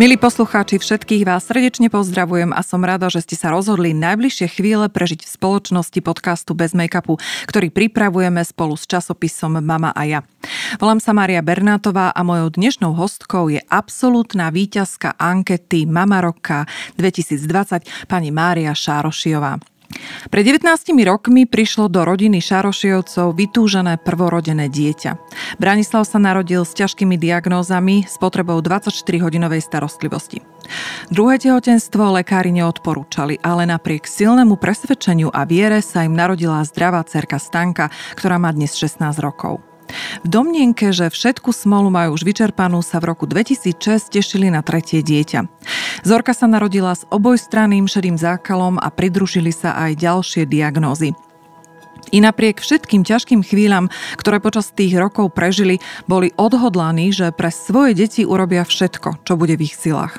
Milí poslucháči, všetkých vás srdečne pozdravujem a som rada, že ste sa rozhodli najbližšie chvíle prežiť v spoločnosti podcastu Bez make-upu, ktorý pripravujeme spolu s časopisom Mama a ja. Volám sa Mária Bernátová a mojou dnešnou hostkou je absolútna víťazka ankety Mama Roka 2020 pani Mária Šárošiová. Pred 19 rokmi prišlo do rodiny Šarošiovcov vytúžené prvorodené dieťa. Branislav sa narodil s ťažkými diagnózami s potrebou 24-hodinovej starostlivosti. Druhé tehotenstvo lekári neodporúčali, ale napriek silnému presvedčeniu a viere sa im narodila zdravá cerka Stanka, ktorá má dnes 16 rokov. V domnienke, že všetku smolu majú už vyčerpanú, sa v roku 2006 tešili na tretie dieťa. Zorka sa narodila s obojstranným šedým zákalom a pridružili sa aj ďalšie diagnózy. I napriek všetkým ťažkým chvíľam, ktoré počas tých rokov prežili, boli odhodlaní, že pre svoje deti urobia všetko, čo bude v ich silách.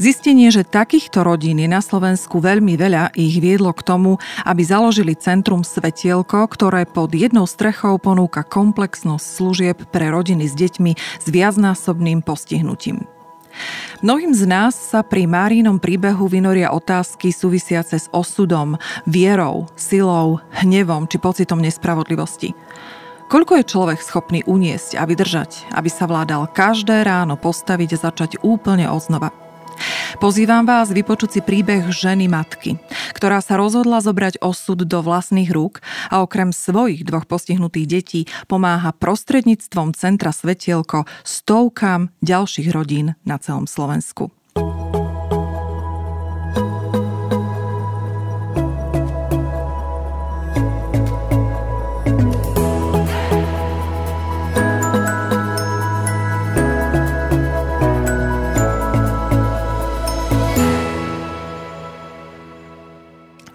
Zistenie, že takýchto rodín je na Slovensku veľmi veľa, ich viedlo k tomu, aby založili Centrum Svetielko, ktoré pod jednou strechou ponúka komplexnosť služieb pre rodiny s deťmi s viacnásobným postihnutím. Mnohým z nás sa pri Márinom príbehu vynoria otázky súvisiace s osudom, vierou, silou, hnevom či pocitom nespravodlivosti. Koľko je človek schopný uniesť a vydržať, aby sa vládal každé ráno postaviť a začať úplne oznova? Pozývam vás vypočuť si príbeh ženy matky, ktorá sa rozhodla zobrať osud do vlastných rúk a okrem svojich dvoch postihnutých detí pomáha prostredníctvom Centra Svetielko stovkám ďalších rodín na celom Slovensku.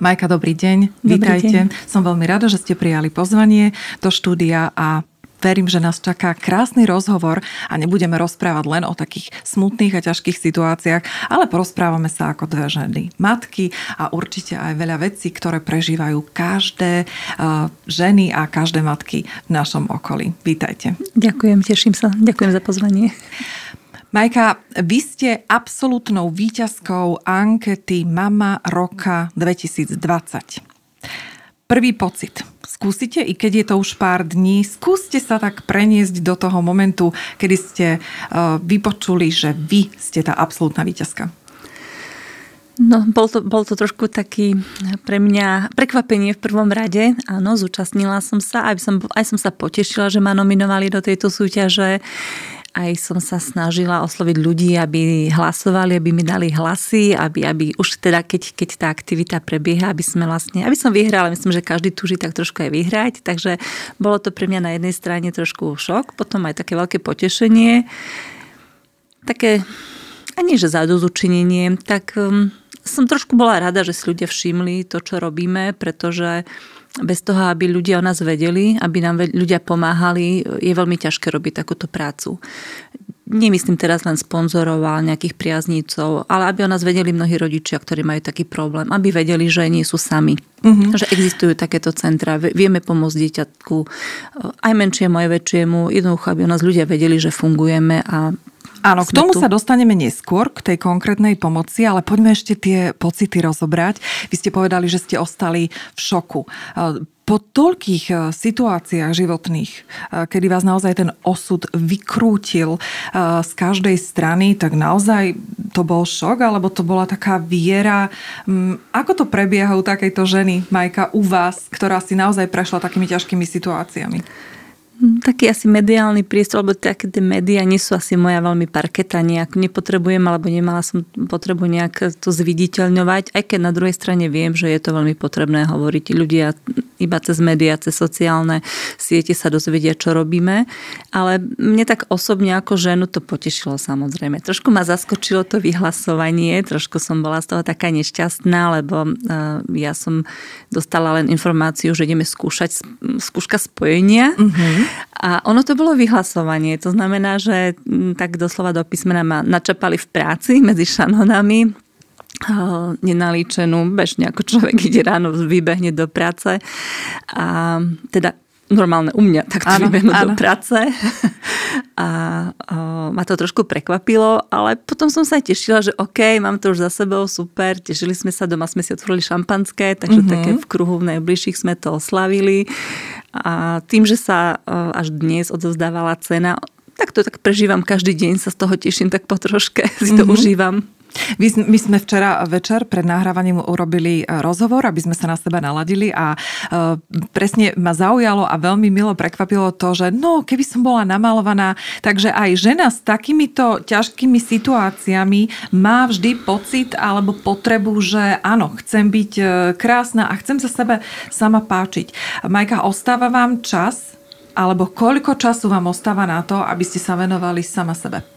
Majka, dobrý deň. Dobrý Vítajte. Deň. Som veľmi rada, že ste prijali pozvanie do štúdia a verím, že nás čaká krásny rozhovor a nebudeme rozprávať len o takých smutných a ťažkých situáciách, ale porozprávame sa ako dve ženy, matky a určite aj veľa vecí, ktoré prežívajú každé uh, ženy a každé matky v našom okolí. Vítajte. Ďakujem, teším sa. Ďakujem za pozvanie. Majka, vy ste absolútnou výťazkou ankety Mama roka 2020. Prvý pocit. Skúsite, i keď je to už pár dní, skúste sa tak preniesť do toho momentu, kedy ste uh, vypočuli, že vy ste tá absolútna výťazka. No, bol to, bol to trošku taký pre mňa prekvapenie v prvom rade. Áno, zúčastnila som sa, aj som, aj som sa potešila, že ma nominovali do tejto súťaže aj som sa snažila osloviť ľudí, aby hlasovali, aby mi dali hlasy, aby, aby už teda, keď, keď tá aktivita prebieha, aby sme vlastne, aby som vyhrala, myslím, že každý túži tak trošku aj vyhrať, takže bolo to pre mňa na jednej strane trošku šok, potom aj také veľké potešenie, také, ani že zadozučinenie, tak um, som trošku bola rada, že si ľudia všimli to, čo robíme, pretože bez toho, aby ľudia o nás vedeli, aby nám ľudia pomáhali, je veľmi ťažké robiť takúto prácu. Nemyslím teraz len sponzorov a nejakých priaznícov, ale aby o nás vedeli mnohí rodičia, ktorí majú taký problém, aby vedeli, že nie sú sami. Uh-huh. Že existujú takéto centra, vieme pomôcť dieťatku, aj menšiemu, aj väčšiemu. Jednoducho, aby o nás ľudia vedeli, že fungujeme a Áno, k tomu tu. sa dostaneme neskôr, k tej konkrétnej pomoci, ale poďme ešte tie pocity rozobrať. Vy ste povedali, že ste ostali v šoku. Po toľkých e, situáciách životných, e, kedy vás naozaj ten osud vykrútil e, z každej strany, tak naozaj to bol šok, alebo to bola taká viera. Mm, ako to prebieha u takejto ženy, Majka, u vás, ktorá si naozaj prešla takými ťažkými situáciami? Taký asi mediálny priestor, lebo také tie médiá nie sú asi moja veľmi parketa, nejak nepotrebujem, alebo nemala som potrebu nejak to zviditeľňovať, aj keď na druhej strane viem, že je to veľmi potrebné hovoriť. Ľudia iba cez médiá, cez sociálne siete sa dozvedia, čo robíme, ale mne tak osobne ako ženu to potešilo samozrejme. Trošku ma zaskočilo to vyhlasovanie, trošku som bola z toho taká nešťastná, lebo ja som dostala len informáciu, že ideme skúšať skúška spojenia. Uh-huh. A ono to bolo vyhlasovanie. To znamená, že mm, tak doslova do písmena ma načapali v práci medzi šanonami, nenalíčenú, bežne ako človek ide ráno, vybehne do práce. A teda normálne u mňa, tak to do práce. A o, ma to trošku prekvapilo, ale potom som sa aj tešila, že OK, mám to už za sebou, super, tešili sme sa, doma sme si otvorili šampanské, takže mm-hmm. také v kruhu v najbližších sme to oslavili. A tým, že sa o, až dnes odozdávala cena, tak to tak prežívam každý deň, sa z toho teším tak po troške, si to mm-hmm. užívam. My sme včera večer pred nahrávaním urobili e, rozhovor, aby sme sa na seba naladili a e, presne ma zaujalo a veľmi milo prekvapilo to, že no, keby som bola namalovaná, takže aj žena s takýmito ťažkými situáciami má vždy pocit alebo potrebu, že áno, chcem byť e, krásna a chcem sa sebe sama páčiť. Majka, ostáva vám čas alebo koľko času vám ostáva na to, aby ste sa venovali sama sebe?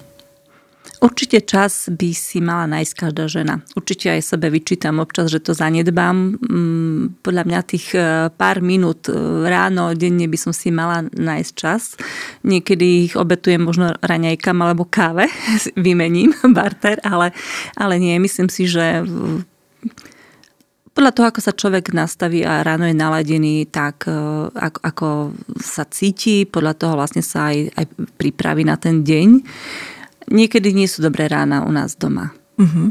Určite čas by si mala nájsť každá žena. Určite aj sebe vyčítam občas, že to zanedbám. Mm, podľa mňa tých e, pár minút e, ráno, denne by som si mala nájsť čas. Niekedy ich obetujem možno raňajkam alebo káve, vymením barter, ale, ale nie, myslím si, že podľa toho, ako sa človek nastaví a ráno je naladený, tak e, ako, ako sa cíti, podľa toho vlastne sa aj, aj pripraví na ten deň. Niekedy nie sú dobré rána u nás doma. Uh-huh.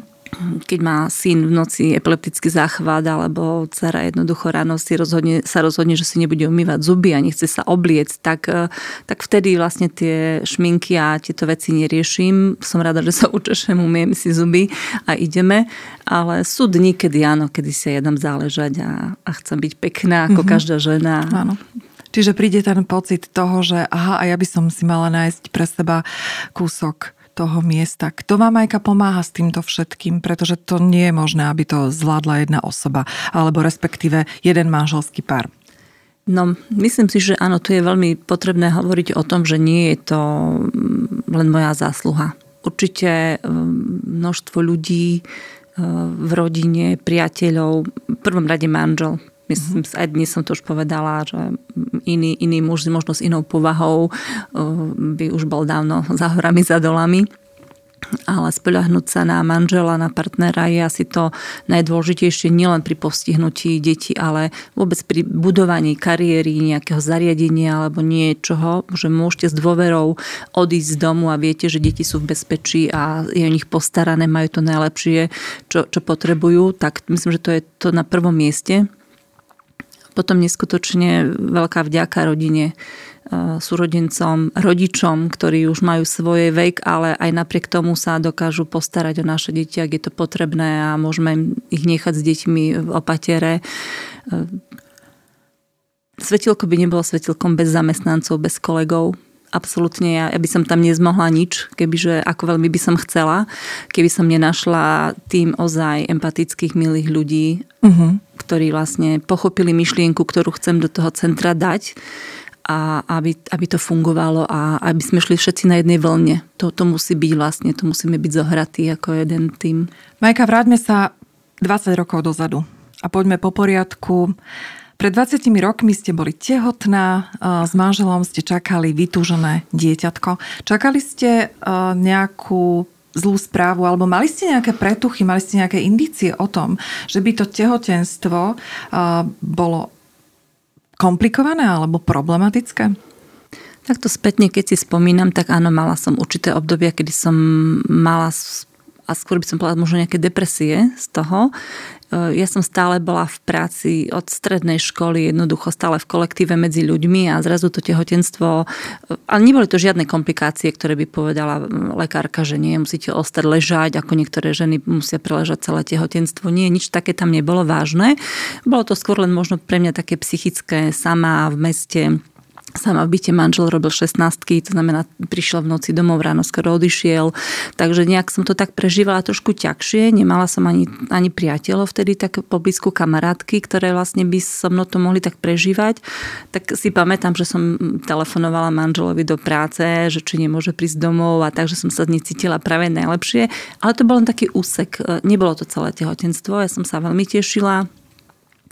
Keď má syn v noci epileptický záchvat alebo dcera jednoducho ráno si rozhodne, sa rozhodne, že si nebude umývať zuby a nechce sa obliec, tak, e, tak vtedy vlastne tie šminky a tieto veci neriešim. Som rada, že sa učešem, umiem si zuby a ideme. Ale sú dni, kedy áno, kedy si ja dám záležať a, a chcem byť pekná ako uh-huh. každá žena. Áno. Čiže príde ten pocit toho, že aha, a ja by som si mala nájsť pre seba kúsok toho miesta. Kto vám Majka pomáha s týmto všetkým? Pretože to nie je možné, aby to zvládla jedna osoba, alebo respektíve jeden manželský pár. No, myslím si, že áno, tu je veľmi potrebné hovoriť o tom, že nie je to mm, len moja zásluha. Určite mm, množstvo ľudí mm, v rodine, priateľov, v prvom rade manžel, Myslím, mm-hmm. aj dnes som to už povedala, že iný, iný muž možno s inou povahou by už bol dávno za horami, za dolami ale spoľahnúť sa na manžela, na partnera je asi to najdôležitejšie nielen pri postihnutí detí, ale vôbec pri budovaní kariéry, nejakého zariadenia alebo niečoho, že môžete s dôverou odísť z domu a viete, že deti sú v bezpečí a je o nich postarané, majú to najlepšie, čo, čo potrebujú, tak myslím, že to je to na prvom mieste potom neskutočne veľká vďaka rodine, e, súrodencom, rodičom, ktorí už majú svoje vek, ale aj napriek tomu sa dokážu postarať o naše deti, ak je to potrebné a môžeme ich nechať s deťmi v opatere. E, svetilko by nebolo svetilkom bez zamestnancov, bez kolegov, absolútne ja, ja by som tam nezmohla nič, kebyže ako veľmi by som chcela, keby som nenašla tým ozaj empatických, milých ľudí, uh-huh. ktorí vlastne pochopili myšlienku, ktorú chcem do toho centra dať a aby, aby to fungovalo a aby sme šli všetci na jednej vlne. To, to musí byť vlastne, to musíme byť zohratí ako jeden tým. Majka, vráťme sa 20 rokov dozadu a poďme po poriadku. Pred 20 rokmi ste boli tehotná, s manželom ste čakali vytúžené dieťatko. Čakali ste nejakú zlú správu, alebo mali ste nejaké pretuchy, mali ste nejaké indície o tom, že by to tehotenstvo bolo komplikované alebo problematické? Takto spätne, keď si spomínam, tak áno, mala som určité obdobia, kedy som mala a skôr by som povedala možno nejaké depresie z toho. E, ja som stále bola v práci od strednej školy, jednoducho stále v kolektíve medzi ľuďmi a zrazu to tehotenstvo, e, ale neboli to žiadne komplikácie, ktoré by povedala lekárka, že nie, musíte ostať ležať, ako niektoré ženy musia preležať celé tehotenstvo. Nie, nič také tam nebolo vážne. Bolo to skôr len možno pre mňa také psychické sama v meste sama v byte manžel robil 16 to znamená, prišiel v noci domov, ráno skoro odišiel, takže nejak som to tak prežívala trošku ťažšie, nemala som ani, ani priateľov vtedy, tak po blízku kamarátky, ktoré vlastne by so mnou to mohli tak prežívať, tak si pamätám, že som telefonovala manželovi do práce, že či nemôže prísť domov a takže som sa necítila práve najlepšie, ale to bol len taký úsek, nebolo to celé tehotenstvo, ja som sa veľmi tešila,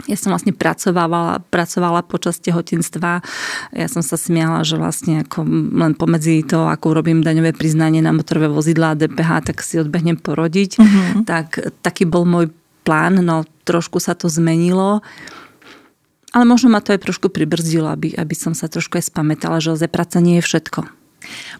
ja som vlastne pracovala, pracovala počas tehotenstva. Ja som sa smiala, že vlastne ako len pomedzi to, ako urobím daňové priznanie na motorové vozidlá a DPH, tak si odbehnem porodiť. Uh-huh. Tak, taký bol môj plán, no trošku sa to zmenilo. ale možno ma to aj trošku pribrzdilo, aby, aby som sa trošku aj spamätala, že práca nie je všetko.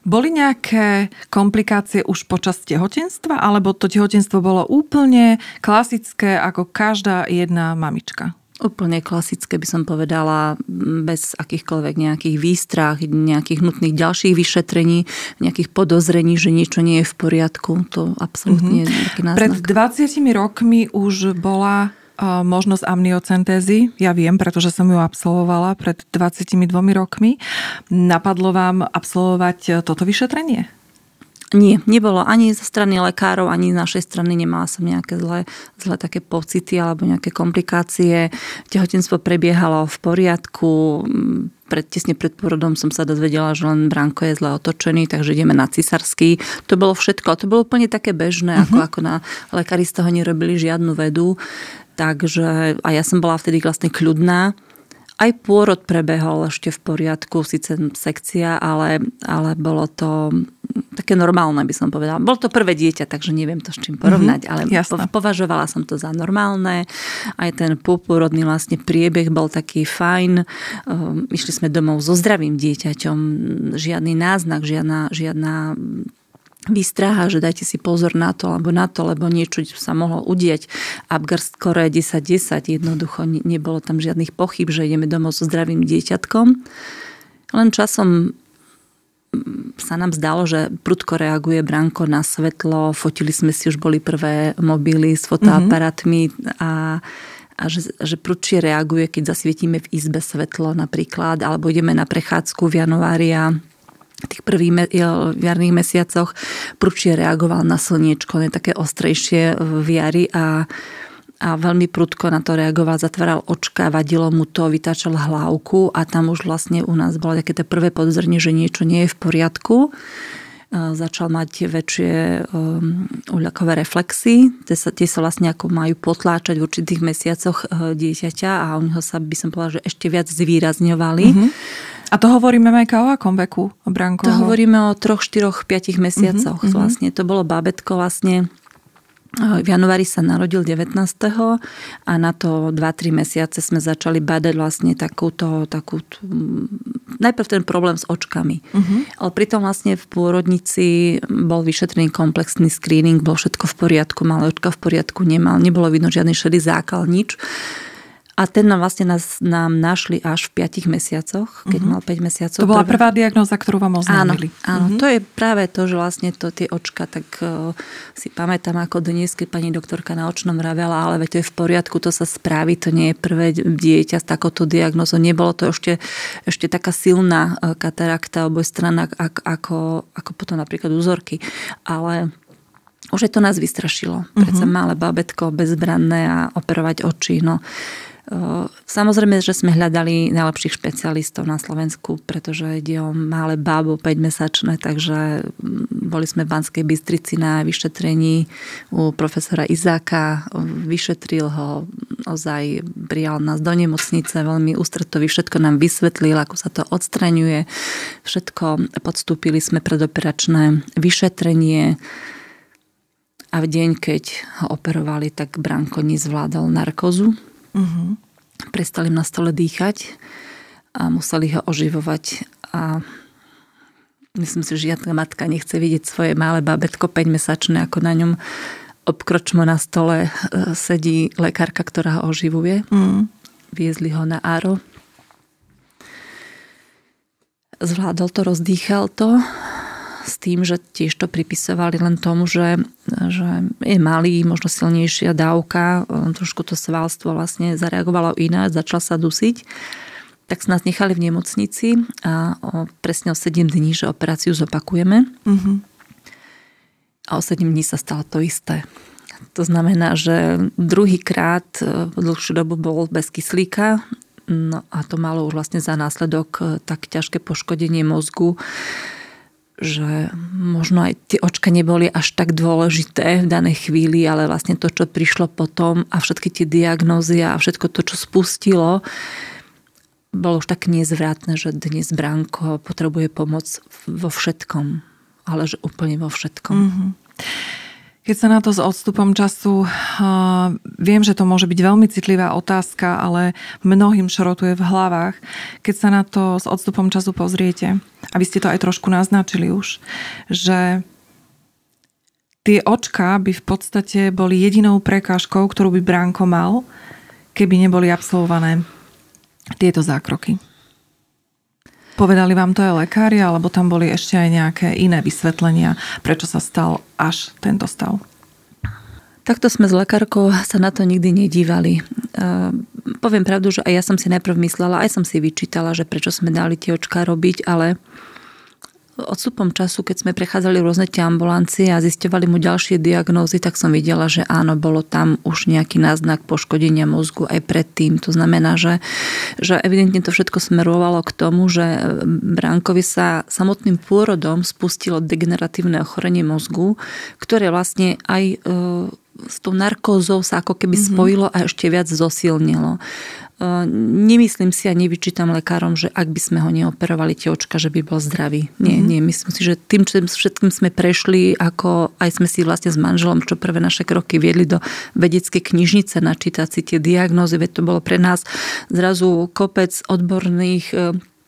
Boli nejaké komplikácie už počas tehotenstva, alebo to tehotenstvo bolo úplne klasické ako každá jedna mamička? Úplne klasické by som povedala, bez akýchkoľvek nejakých výstrach, nejakých nutných ďalších vyšetrení, nejakých podozrení, že niečo nie je v poriadku. To absolútne mm-hmm. je taký náznak. Pred 20 rokmi už bola možnosť amniocentézy. Ja viem, pretože som ju absolvovala pred 22 rokmi. Napadlo vám absolvovať toto vyšetrenie? Nie, nebolo ani zo strany lekárov, ani z našej strany nemala som nejaké zlé, zlé také pocity alebo nejaké komplikácie. Tehotenstvo prebiehalo v poriadku. Pred, tesne pred porodom som sa dozvedela, že len bránko je zle otočený, takže ideme na cisarský. To bolo všetko. To bolo úplne také bežné, uh-huh. ako, mhm. ako na lekári z toho nerobili žiadnu vedu. Takže a ja som bola vtedy vlastne kľudná. Aj pôrod prebehol ešte v poriadku, síce sekcia, ale, ale bolo to také normálne, by som povedala. Bolo to prvé dieťa, takže neviem to s čím porovnať, mm-hmm, ale považovala som to za normálne. Aj ten popôrodný vlastne priebeh bol taký fajn. Um, išli sme domov so zdravým dieťaťom, žiadny náznak, žiadna, žiadna výstraha, že dajte si pozor na to alebo na to, lebo niečo sa mohlo udieť. Abgarst Kore 10-10, jednoducho nebolo tam žiadnych pochyb, že ideme domov so zdravým dieťatkom. Len časom mm, sa nám zdalo, že prudko reaguje Branko na svetlo, fotili sme si, už boli prvé mobily s fotoaparátmi mm-hmm. a a že, že prudšie reaguje, keď zasvietíme v izbe svetlo napríklad, alebo ideme na prechádzku v januári a tých prvých jarných mesiacoch prudšie reagoval na slniečko, ne také ostrejšie v jari a, a veľmi prudko na to reagoval, zatváral očka, vadilo mu to, vytáčal hlavku a tam už vlastne u nás bolo také to prvé podzrnie, že niečo nie je v poriadku začal mať väčšie um, uľakové reflexy. Tie sa, tie sa vlastne ako majú potláčať v určitých mesiacoch uh, dieťaťa a u neho sa by som povedala, že ešte viac zvýrazňovali. Mm-hmm. A to hovoríme Majka o akom veku, Branko? To hovoríme o 3, 4, 5 mesiacoch mm-hmm. vlastne. To bolo bábetko vlastne v januári sa narodil 19. a na to 2-3 mesiace sme začali badať vlastne takúto, takúto najprv ten problém s očkami. Uh-huh. Ale pritom vlastne v pôrodnici bol vyšetrený komplexný screening, bol všetko v poriadku, mal očka v poriadku, nemal, nebolo vidno žiadny šedý zákal, nič. A ten nám vlastne nás, nám našli až v 5 mesiacoch, keď uh-huh. mal 5 mesiacov. To bola prvá diagnóza, ktorú vám oznámili. Áno, áno uh-huh. to je práve to, že vlastne to tie očka, tak uh, si pamätám ako dnes, keď pani doktorka na očnom vravela, ale veď to je v poriadku, to sa spraví, to nie je prvé dieťa s takouto diagnózou. Nebolo to ešte, ešte taká silná uh, katarakta oboj stran, ako, ako, potom napríklad úzorky. Ale už je to nás vystrašilo. Predsa uh-huh. malé babetko, bezbranné a operovať oči. No. Samozrejme, že sme hľadali najlepších špecialistov na Slovensku, pretože ide o malé bábo 5-mesačné, takže mm, boli sme v Banskej Bystrici na vyšetrení u profesora Izáka, vyšetril ho, ozaj prijal nás do nemocnice, veľmi ústretový, všetko nám vysvetlil, ako sa to odstraňuje, všetko podstúpili sme predoperačné vyšetrenie, a v deň, keď ho operovali, tak Branko nezvládal narkozu Uh-huh. Prestali na stole dýchať a museli ho oživovať a myslím si, že žiadna matka nechce vidieť svoje malé babetko 5-mesačné, ako na ňom obkročmo na stole e, sedí lekárka, ktorá ho oživuje. Mm. Viezli ho na áro. Zvládol to, rozdýchal to s tým, že tiež to pripisovali len tomu, že, že je malý, možno silnejšia dávka, trošku to svalstvo vlastne zareagovalo ináč, začal sa dusiť. Tak nás nechali v nemocnici a o, presne o 7 dní, že operáciu zopakujeme. Mm-hmm. A o 7 dní sa stalo to isté. To znamená, že druhýkrát e, dlhšiu dobu bol bez kyslíka, no a to malo už vlastne za následok e, tak ťažké poškodenie mozgu, že možno aj tie očka neboli až tak dôležité v danej chvíli, ale vlastne to, čo prišlo potom a všetky tie diagnózy a všetko to, čo spustilo, bolo už tak nezvratné, že dnes Branko potrebuje pomoc vo všetkom, ale že úplne vo všetkom. Mm-hmm. Keď sa na to s odstupom času, uh, viem, že to môže byť veľmi citlivá otázka, ale mnohým šrotuje v hlavách. Keď sa na to s odstupom času pozriete, a vy ste to aj trošku naznačili už, že tie očka by v podstate boli jedinou prekážkou, ktorú by Bránko mal, keby neboli absolvované tieto zákroky. Povedali vám to aj lekári, alebo tam boli ešte aj nejaké iné vysvetlenia, prečo sa stal až tento stav? Takto sme s lekárkou sa na to nikdy nedívali. Uh, poviem pravdu, že aj ja som si najprv myslela, aj som si vyčítala, že prečo sme dali tie očká robiť, ale Odstupom času, keď sme prechádzali rôzne tie ambulancie a zistovali mu ďalšie diagnózy, tak som videla, že áno, bolo tam už nejaký náznak poškodenia mozgu aj predtým. To znamená, že, že evidentne to všetko smerovalo k tomu, že Bránkovi sa samotným pôrodom spustilo degeneratívne ochorenie mozgu, ktoré vlastne aj e, s tou narkózou sa ako keby mm-hmm. spojilo a ešte viac zosilnilo. Nemyslím si a nevyčítam lekárom, že ak by sme ho neoperovali tie očka, že by bol zdravý. Nie, mm-hmm. nie. Myslím si, že tým, všetkým sme prešli, ako aj sme si vlastne s manželom, čo prvé naše kroky viedli do vedeckej knižnice načítať si tie diagnózy, veď to bolo pre nás zrazu kopec odborných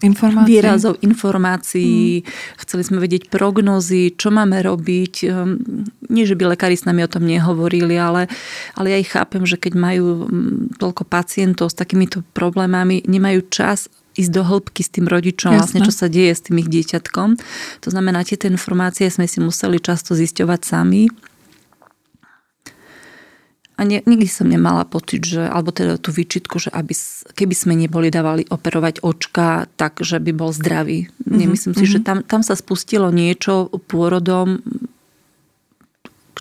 informácií. výrazov, informácií. Mm. Chceli sme vedieť prognozy, čo máme robiť. Ehm, nie, že by lekári s nami o tom nehovorili, ale, ale ja ich chápem, že keď majú mm, toľko pacientov s takýmito problémami, nemajú čas ísť do hĺbky s tým rodičom, Jasne. vlastne čo sa deje s tým ich dieťatkom. To znamená, tieto informácie sme si museli často zisťovať sami a ne, nikdy som nemala pocit, že, alebo teda tú výčitku, že aby, keby sme neboli dávali operovať očka, tak, že by bol zdravý. Mm-hmm. Nemyslím si, mm-hmm. že tam, tam sa spustilo niečo pôrodom,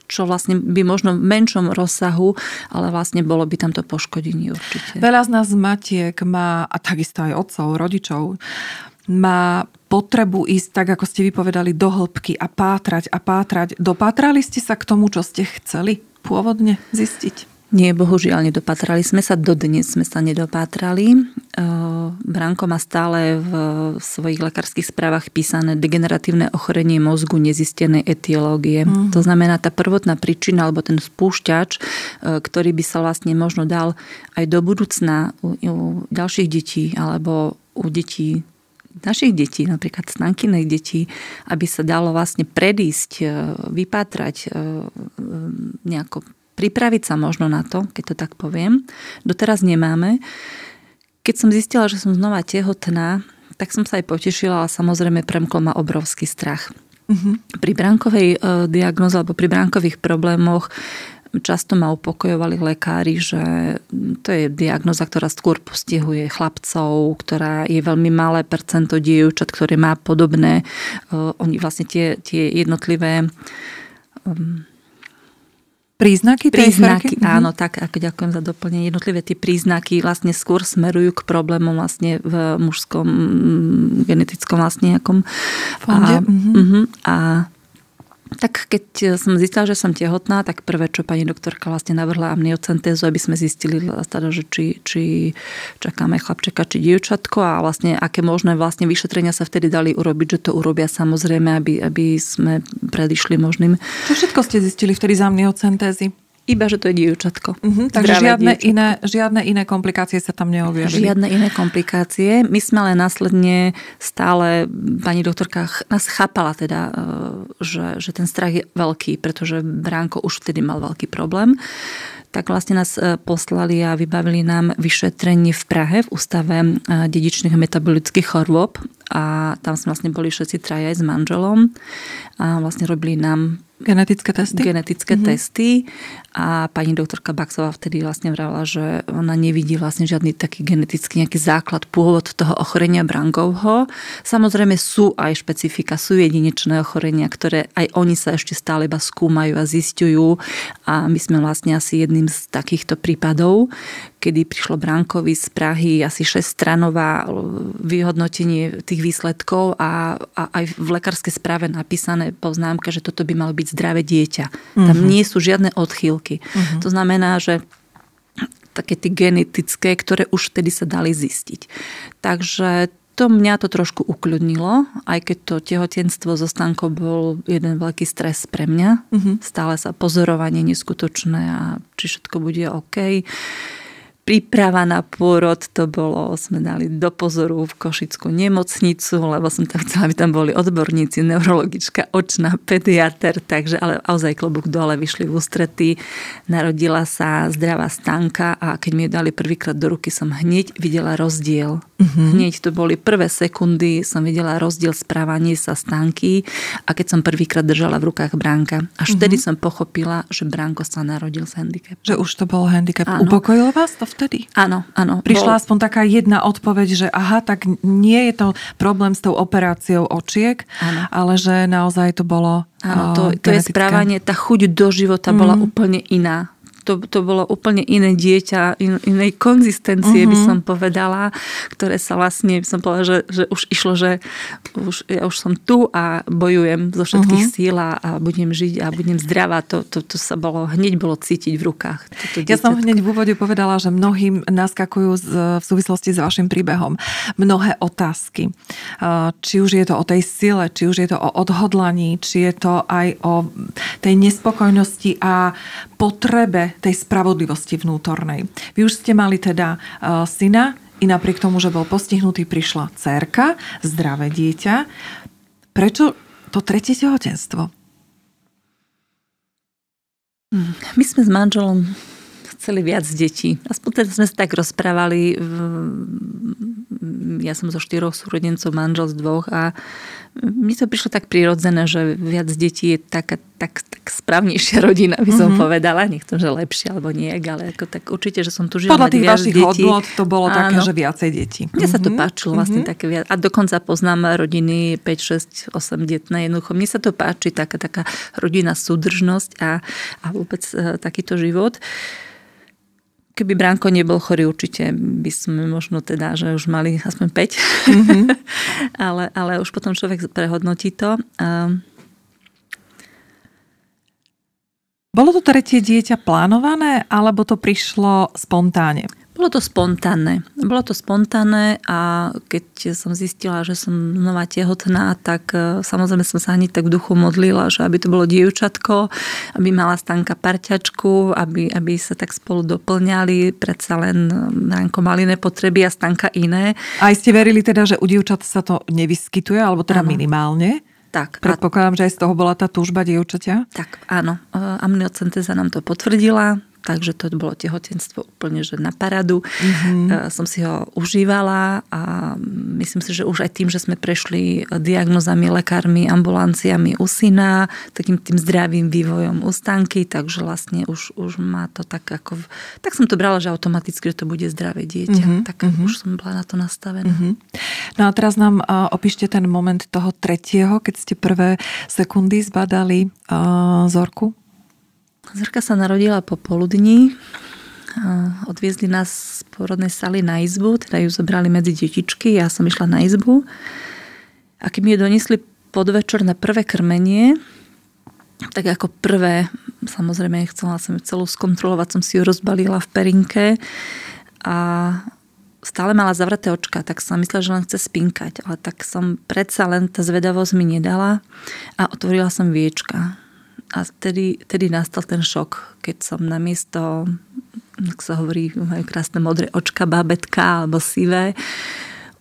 čo vlastne by možno v menšom rozsahu, ale vlastne bolo by tam to poškodenie určite. Veľa z nás matiek má, a takisto aj otcov, rodičov, má potrebu ísť, tak ako ste vypovedali, do hĺbky a pátrať a pátrať. Dopátrali ste sa k tomu, čo ste chceli? Pôvodne zistiť? Nie, bohužiaľ nedopatrali sme sa, dodnes sme sa nedopátrali. Branko má stále v svojich lekárskych správach písané degeneratívne ochorenie mozgu nezistenej etiológie. Uh-huh. To znamená, tá prvotná príčina alebo ten spúšťač, ktorý by sa vlastne možno dal aj do budúcna u, u ďalších detí alebo u detí našich detí, napríklad Stankinej detí, aby sa dalo vlastne predísť, e, vypátrať, e, e, nejako pripraviť sa možno na to, keď to tak poviem. Doteraz nemáme. Keď som zistila, že som znova tehotná, tak som sa aj potešila, ale samozrejme premkol ma obrovský strach. Uh-huh. Pri bránkovej diagnoze alebo pri bránkových problémoch Často ma upokojovali lekári, že to je diagnoza, ktorá skôr postihuje chlapcov, ktorá je veľmi malé percento dievčat, ktoré má podobné. Uh, oni vlastne tie, tie jednotlivé um, Príznaky? Príznaky, mhm. áno, tak, ako ďakujem za doplnenie. Jednotlivé tie príznaky vlastne skôr smerujú k problémom vlastne v mužskom genetickom vlastne nejakom fonde. A, uh-huh, a tak keď e, som zistila, že som tehotná, tak prvé, čo pani doktorka vlastne navrhla amniocentézu, aby sme zistili, teda, že či, či čakáme chlapčeka, či dievčatko a vlastne aké možné vlastne vyšetrenia sa vtedy dali urobiť, že to urobia samozrejme, aby, aby sme predišli možným. Čo všetko ste zistili vtedy z amniocentézy? Iba, že to je dievčatko. Uh-huh, takže žiadne iné, žiadne iné komplikácie sa tam neobjavili. Žiadne iné komplikácie. My sme ale následne stále, pani doktorka nás chápala teda, e, že, že ten strach je veľký, pretože Bránko už vtedy mal veľký problém tak vlastne nás e, poslali a vybavili nám vyšetrenie v Prahe v Ústave e, dedičných metabolických chorôb a tam sme vlastne boli všetci traja aj s manželom a vlastne robili nám Genetické testy? Genetické mm-hmm. testy a pani doktorka Baxová vtedy vlastne vravila, že ona nevidí vlastne žiadny taký genetický nejaký základ, pôvod toho ochorenia Brangovho. Samozrejme sú aj špecifika, sú jedinečné ochorenia, ktoré aj oni sa ešte stále iba skúmajú a zistujú a my sme vlastne asi jedným z takýchto prípadov, kedy prišlo Brankovi z Prahy asi 6-stranová vyhodnotenie tých výsledkov a, a aj v lekárskej správe napísané poznámka, že toto by malo byť zdravé dieťa. Tam mhm. nie sú žiadne odchýlky. Uh-huh. To znamená, že také tie genetické, ktoré už vtedy sa dali zistiť. Takže to mňa to trošku ukľudnilo, aj keď to tehotenstvo so Stankou bol jeden veľký stres pre mňa. Uh-huh. Stále sa pozorovanie neskutočné a či všetko bude OK príprava na pôrod, to bolo, sme dali do pozoru v Košickú nemocnicu, lebo som tam chcela, aby tam boli odborníci, neurologička, očná, pediater, takže ale ozaj klobúk dole vyšli v ústretí. Narodila sa zdravá stanka a keď mi ju dali prvýkrát do ruky, som hneď videla rozdiel. Mm-hmm. Hneď to boli prvé sekundy, som videla rozdiel správanie sa stanky a keď som prvýkrát držala v rukách bránka. Až mm-hmm. vtedy som pochopila, že bránko sa narodil s handicapom. Že už to bol handicap. Áno. Upokojilo vás to vtedy? Áno, áno. Prišla bol... aspoň taká jedna odpoveď, že aha, tak nie je to problém s tou operáciou očiek, áno. ale že naozaj to bolo Áno, to, to je správanie, tá chuť do života mm. bola úplne iná to, to bolo úplne iné dieťa, in, inej konzistencie, mm-hmm. by mhm. som povedala, ktoré sa vlastne, by som povedala, že, že už išlo, že už, ja už som tu a bojujem zo všetkých mm-hmm. síl a, a budem žiť a budem zdravá. To, to, to sa bolo, hneď bolo cítiť v rukách. Ja som hneď v úvode povedala, že mnohým naskakujú z, v súvislosti s vašim príbehom mnohé otázky. Či už je to o tej sile, či už je to o odhodlaní, či je to aj o tej nespokojnosti a potrebe tej spravodlivosti vnútornej. Vy už ste mali teda uh, syna, i napriek tomu, že bol postihnutý, prišla cerka, zdravé dieťa. Prečo to tretie tehotenstvo? My sme s manželom chceli viac detí. Aspoň teda sme sa tak rozprávali. Ja som zo štyroch súrodencov, manžel z dvoch a mi to prišlo tak prirodzené, že viac detí je taká, tak, tak správnejšia rodina, by som mm-hmm. povedala. Nech to, že lepšie alebo nie, ale ako, tak určite, že som tu žila Podľa tých vašich detí. hodnot to bolo Áno. také, že viacej detí. Mne mm-hmm. sa to mhm. páčilo vlastne mm-hmm. také viac. A dokonca poznám rodiny 5, 6, 8 detné. Jednoducho, mne sa to páči, taká, taká rodina súdržnosť a, a vôbec e, takýto život. Keby Bránko nebol chorý, určite by sme možno teda, že už mali aspoň 5. Mm-hmm. ale, ale už potom človek prehodnotí to. Bolo to tretie dieťa plánované, alebo to prišlo spontánne? Bolo to spontánne. Bolo to spontánne a keď som zistila, že som znova tehotná, tak e, samozrejme som sa hneď tak v duchu modlila, že aby to bolo dievčatko, aby mala stanka parťačku, aby, aby sa tak spolu doplňali, predsa len Ránko mali iné potreby a stanka iné. A ste verili teda, že u dievčat sa to nevyskytuje, alebo teda ano. minimálne? Tak. Predpokladám, že aj z toho bola tá túžba dievčatia? Tak, áno. E, amniocenteza nám to potvrdila takže to bolo tehotenstvo úplne že na paradu. Mm-hmm. Som si ho užívala a myslím si, že už aj tým, že sme prešli diagnozami, lekármi, ambulanciami u syna, takým tým zdravým vývojom u stanky, takže vlastne už, už má to tak ako... Tak som to brala, že automaticky, že to bude zdravé dieťa. Mm-hmm. Tak mm-hmm. už som bola na to nastavená. Mm-hmm. No a teraz nám uh, opíšte ten moment toho tretieho, keď ste prvé sekundy zbadali uh, Zorku. Zrka sa narodila po poludní. Odviezli nás z porodnej saly na izbu, teda ju zobrali medzi detičky, ja som išla na izbu. A keď mi ju donesli podvečer na prvé krmenie, tak ako prvé, samozrejme chcela som ju celú skontrolovať, som si ju rozbalila v perinke a stále mala zavreté očka, tak som myslela, že len chce spinkať, ale tak som predsa len tá zvedavosť mi nedala a otvorila som viečka a vtedy, vtedy nastal ten šok, keď som na miesto, ako sa hovorí, majú krásne modré očka, babetka alebo sivé,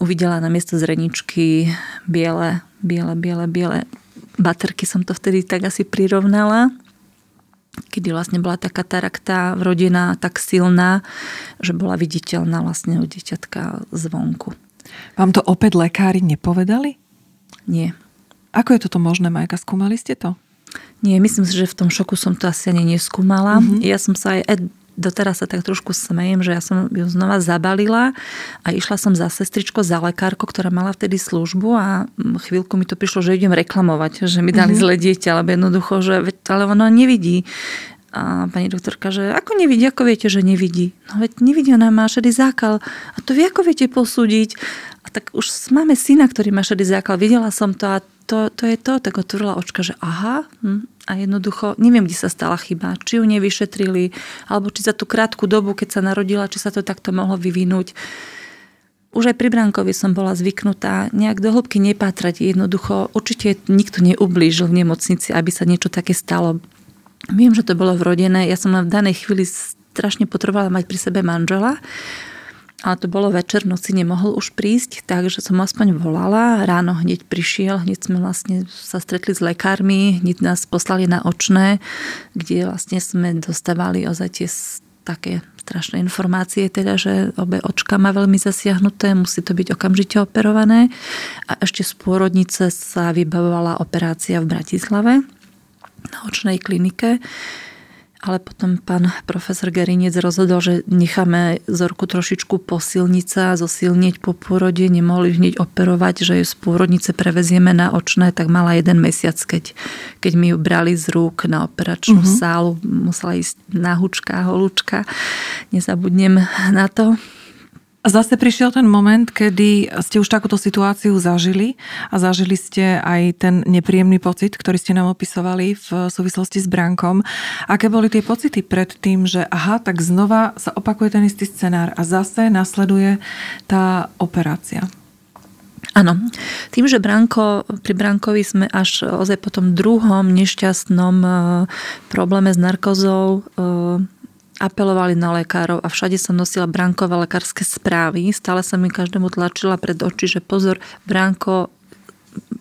uvidela na miesto zreničky biele, biele, biele, biele baterky som to vtedy tak asi prirovnala kedy vlastne bola tá katarakta rodina tak silná, že bola viditeľná vlastne u dieťatka zvonku. Vám to opäť lekári nepovedali? Nie. Ako je toto možné, Majka? Skúmali ste to? Nie, myslím si, že v tom šoku som to asi ani neskúmala. Mm-hmm. Ja som sa aj doteraz sa tak trošku smejem, že ja som ju znova zabalila a išla som za sestričko, za lekárko, ktorá mala vtedy službu a chvíľku mi to prišlo, že idem reklamovať, že mi dali mm-hmm. zle dieťa, alebo jednoducho, že ale ono nevidí. A pani doktorka, že ako nevidí, ako viete, že nevidí? No veď nevidí, ona má šedý zákal. A to vy ako viete posúdiť? A tak už máme syna, ktorý má šedý zákal. Videla som to a to, to je to, tak otvorila očka, že aha, hm, a jednoducho neviem, kde sa stala chyba. Či ju nevyšetrili, alebo či za tú krátku dobu, keď sa narodila, či sa to takto mohlo vyvinúť. už aj pri Brankovi som bola zvyknutá nejak do hĺbky nepátrať. Jednoducho, určite nikto neublížil v nemocnici, aby sa niečo také stalo. Viem, že to bolo vrodené. Ja som v danej chvíli strašne potrebovala mať pri sebe manžela, ale to bolo večer, noci nemohol už prísť, takže som aspoň volala. Ráno hneď prišiel, hneď sme vlastne sa stretli s lekármi, hneď nás poslali na očné, kde vlastne sme dostávali ozaj tie také strašné informácie, teda, že obe očka má veľmi zasiahnuté, musí to byť okamžite operované. A ešte z pôrodnice sa vybavovala operácia v Bratislave na očnej klinike ale potom pán profesor Gerinec rozhodol, že necháme Zorku trošičku posilniť sa, zosilniť po pôrode, nemohli hneď operovať, že ju z pôrodnice prevezieme na očné, tak mala jeden mesiac, keď, keď mi ju brali z rúk na operačnú uh-huh. sálu, musela ísť nahučka, holúčka, nezabudnem na to. Zase prišiel ten moment, kedy ste už takúto situáciu zažili a zažili ste aj ten nepríjemný pocit, ktorý ste nám opisovali v súvislosti s bránkom. Aké boli tie pocity pred tým, že aha, tak znova sa opakuje ten istý scenár a zase nasleduje tá operácia? Áno. Tým, že Branko, pri Brankovi sme až ozaj po tom druhom nešťastnom eh, probléme s narkozou eh, apelovali na lekárov a všade sa nosila Brankové lekárske správy. Stále sa mi každému tlačila pred oči, že pozor, Branko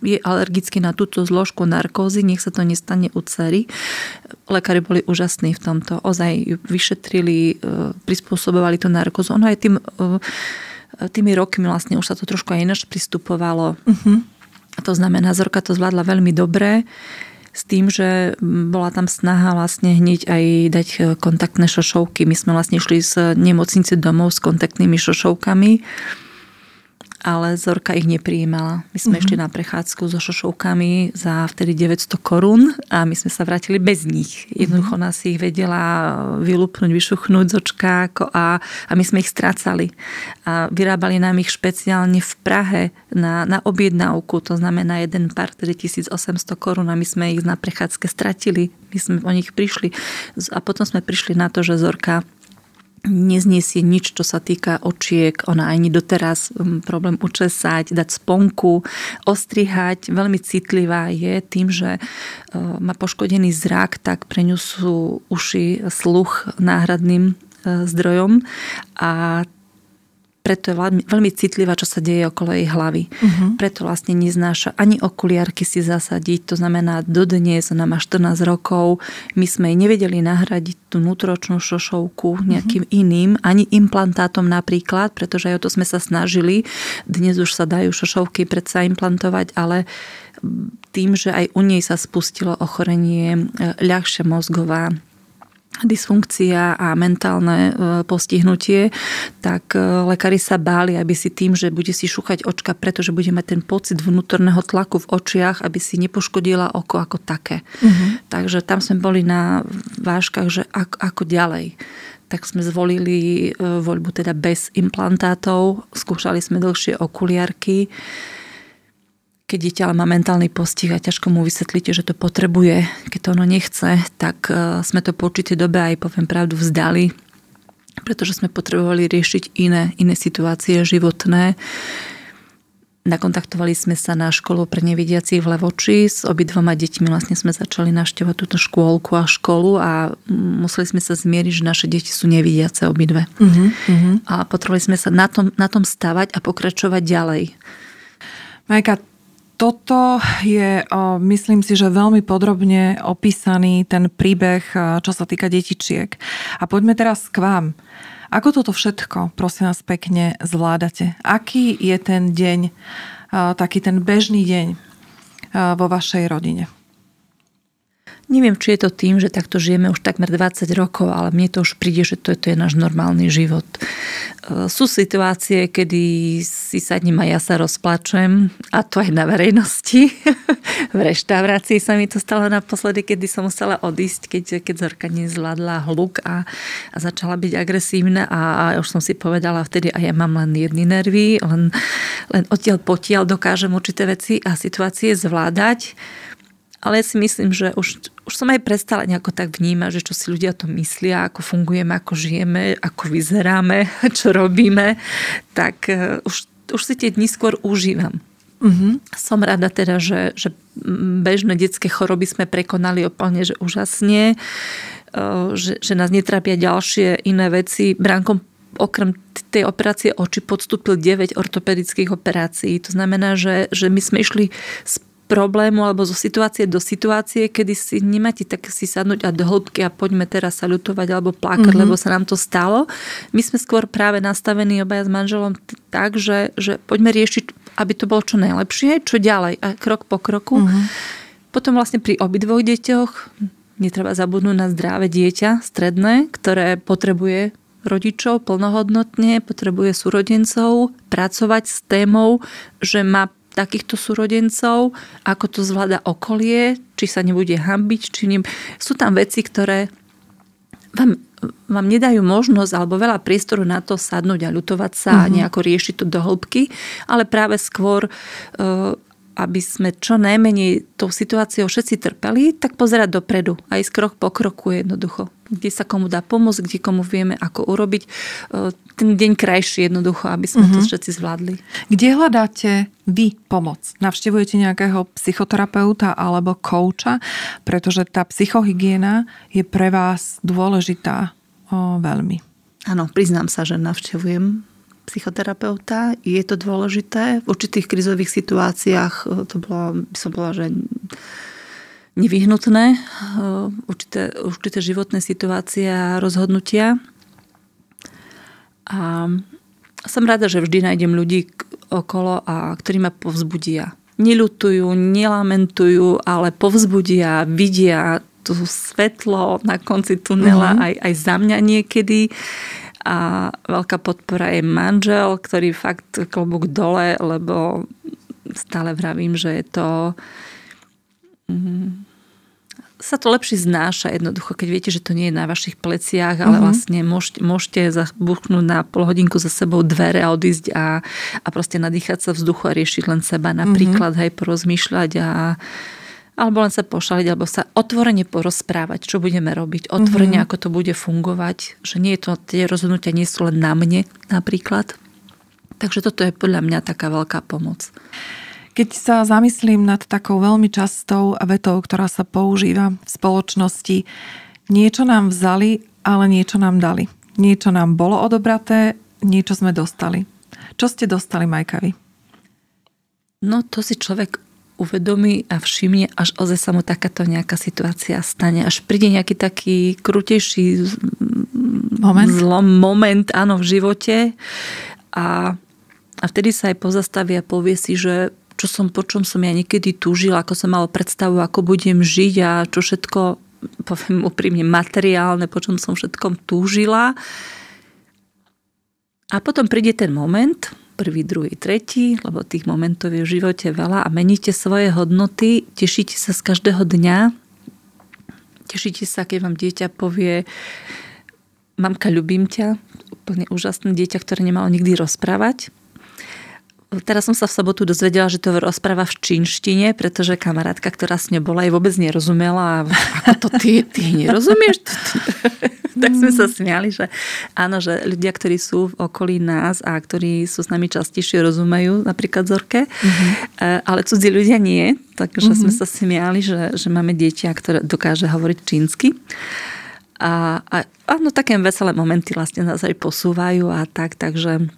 je alergický na túto zložku narkózy, nech sa to nestane u cery. Lekári boli úžasní v tomto. Ozaj ju vyšetrili, e, prispôsobovali tú narkózu. Ono aj tým, e, tými rokmi vlastne už sa to trošku aj ináč pristupovalo. Uh-huh. To znamená, Zorka to zvládla veľmi dobre s tým, že bola tam snaha vlastne hneď aj dať e, kontaktné šošovky. My sme vlastne išli z nemocnice domov s kontaktnými šošovkami ale Zorka ich neprijímala. My sme mm-hmm. išli na prechádzku so šošovkami za vtedy 900 korún a my sme sa vrátili bez nich. Jednoducho mm-hmm. nás ich vedela vylúpnuť, vyšuchnúť z očka a, a my sme ich strácali. A vyrábali nám ich špeciálne v Prahe na, na objednávku, to znamená jeden pár, tedy 1800 korún a my sme ich na prechádzke stratili. My sme o nich prišli a potom sme prišli na to, že Zorka nezniesie nič, čo sa týka očiek. Ona ani doteraz um, problém učesať, dať sponku, ostrihať. Veľmi citlivá je tým, že uh, má poškodený zrak, tak pre ňu sú uši, sluch náhradným uh, zdrojom a preto je veľmi, citlivá, čo sa deje okolo jej hlavy. Uh-huh. Preto vlastne neznáša ani okuliarky si zasadiť, to znamená dodnes, ona má 14 rokov, my sme jej nevedeli nahradiť tú nutročnú šošovku nejakým uh-huh. iným, ani implantátom napríklad, pretože aj o to sme sa snažili. Dnes už sa dajú šošovky predsa implantovať, ale tým, že aj u nej sa spustilo ochorenie e, ľahšia mozgová dysfunkcia a mentálne e, postihnutie, tak e, lekári sa báli, aby si tým, že bude si šúchať očka, pretože bude mať ten pocit vnútorného tlaku v očiach, aby si nepoškodila oko ako také. Uh-huh. Takže tam sme boli na vážkach, že ako, ako ďalej tak sme zvolili e, voľbu teda bez implantátov, skúšali sme dlhšie okuliarky keď dieťa ale má mentálny postih a ťažko mu vysvetlíte, že to potrebuje, keď to ono nechce, tak e, sme to po určitej dobe aj, poviem pravdu, vzdali, pretože sme potrebovali riešiť iné, iné situácie životné. Nakontaktovali sme sa na školu pre nevidiacich v Levoči. S obidvoma deťmi vlastne sme začali naštevať túto škôlku a školu a museli sme sa zmieriť, že naše deti sú nevidiace obidve. Uh-huh. A potrebovali sme sa na tom, na tom stavať a pokračovať ďalej. Majka, toto je, myslím si, že veľmi podrobne opísaný ten príbeh, čo sa týka detičiek. A poďme teraz k vám. Ako toto všetko, prosím vás pekne, zvládate? Aký je ten deň, taký ten bežný deň vo vašej rodine? Neviem, či je to tým, že takto žijeme už takmer 20 rokov, ale mne to už príde, že to je, náš normálny život. E, sú situácie, kedy si sadnem a ja sa rozplačem, a to aj na verejnosti. v reštaurácii sa mi to stalo naposledy, kedy som musela odísť, keď, keď Zorka nezvládla hluk a, a začala byť agresívna a, a už som si povedala vtedy, a ja mám len jedny nervy, len, len odtiaľ potiaľ dokážem určité veci a situácie zvládať ale ja si myslím, že už, už som aj prestala nejako tak vnímať, že čo si ľudia to myslia, ako fungujeme, ako žijeme, ako vyzeráme, čo robíme, tak e, už, už si tie dni skôr užívam. Mm-hmm. Som rada teda, že, že bežné detské choroby sme prekonali úplne, že úžasne, e, že, že nás netrápia ďalšie iné veci. Bránkom okrem tej operácie oči podstúpil 9 ortopedických operácií. To znamená, že, že my sme išli z problému alebo zo situácie do situácie, kedy si nemáte tak si sadnúť a do hĺbky a poďme teraz sa ľutovať alebo plakať, mm-hmm. lebo sa nám to stalo. My sme skôr práve nastavení obaja s manželom tak, že, že poďme riešiť, aby to bolo čo najlepšie, čo ďalej a krok po kroku. Mm-hmm. Potom vlastne pri obidvoch deťoch netreba zabudnúť na zdravé dieťa, stredné, ktoré potrebuje rodičov plnohodnotne, potrebuje súrodencov, pracovať s témou, že má takýchto súrodencov, ako to zvláda okolie, či sa nebude hambiť, či ne... Sú tam veci, ktoré vám, vám nedajú možnosť alebo veľa priestoru na to sadnúť a ľutovať sa uh-huh. a mhm. nejako riešiť to do hĺbky, ale práve skôr uh, aby sme čo najmenej tou situáciou všetci trpeli, tak pozerať dopredu a ísť krok po kroku jednoducho. Kde sa komu dá pomôcť, kde komu vieme ako urobiť e, ten deň krajší jednoducho, aby sme uh-huh. to mhm. všetci zvládli. Kde hľadáte vy pomoc? Navštevujete nejakého psychoterapeuta alebo kouča? Pretože tá psychohygiena je pre vás dôležitá o, veľmi. Áno, priznám sa, že navštevujem psychoterapeuta. Je to dôležité. V určitých krizových situáciách e, to bolo, by som bola, že nevyhnutné. E, určité, určité životné situácie a rozhodnutia. A som rada, že vždy nájdem ľudí okolo, a ktorí ma povzbudia. Neľutujú, nelamentujú, ale povzbudia, vidia to svetlo na konci tunela uh-huh. aj, aj za mňa niekedy a veľká podpora je manžel, ktorý fakt klobúk dole, lebo stále vravím, že je to mm, sa to lepšie znáša jednoducho, keď viete, že to nie je na vašich pleciach, ale mm-hmm. vlastne môžete, môžete zabuchnúť na pol hodinku za sebou dvere a odísť a, a proste nadýchať sa vzduchu a riešiť len seba napríklad, mm-hmm. hej, porozmýšľať a alebo len sa pošaliť, alebo sa otvorene porozprávať, čo budeme robiť, otvorene, mm-hmm. ako to bude fungovať, že nie je to, tie rozhodnutia nie sú len na mne napríklad. Takže toto je podľa mňa taká veľká pomoc. Keď sa zamyslím nad takou veľmi častou vetou, ktorá sa používa v spoločnosti, niečo nám vzali, ale niečo nám dali. Niečo nám bolo odobraté, niečo sme dostali. Čo ste dostali, Majkavi? No to si človek uvedomí a všimne, až ozaj sa mu takáto nejaká situácia stane. Až príde nejaký taký krutejší moment, zlom, moment áno, v živote a, a vtedy sa aj pozastaví a povie si, že čo som, po čom som ja niekedy túžila, ako som mala predstavu, ako budem žiť a čo všetko, poviem úprimne, materiálne, po čom som všetkom túžila. A potom príde ten moment, prvý, druhý, tretí, lebo tých momentov je v živote veľa a meníte svoje hodnoty, tešíte sa z každého dňa, tešíte sa, keď vám dieťa povie mamka, ľubím ťa, úplne úžasné dieťa, ktoré nemalo nikdy rozprávať Teraz som sa v sobotu dozvedela, že to rozpráva v čínštine, pretože kamarátka, ktorá s ňou bola, jej vôbec nerozumela. A ako to ty, ty nerozumieš? tak sme sa smiali, že áno, že ľudia, ktorí sú v okolí nás a ktorí sú s nami častejšie, rozumejú napríklad Zorke, mm-hmm. ale cudzí ľudia nie. Takže mm-hmm. sme sa smiali, že, že máme dieťa, ktoré dokáže hovoriť čínsky. A, a áno, také veselé momenty vlastne nás aj posúvajú a tak, takže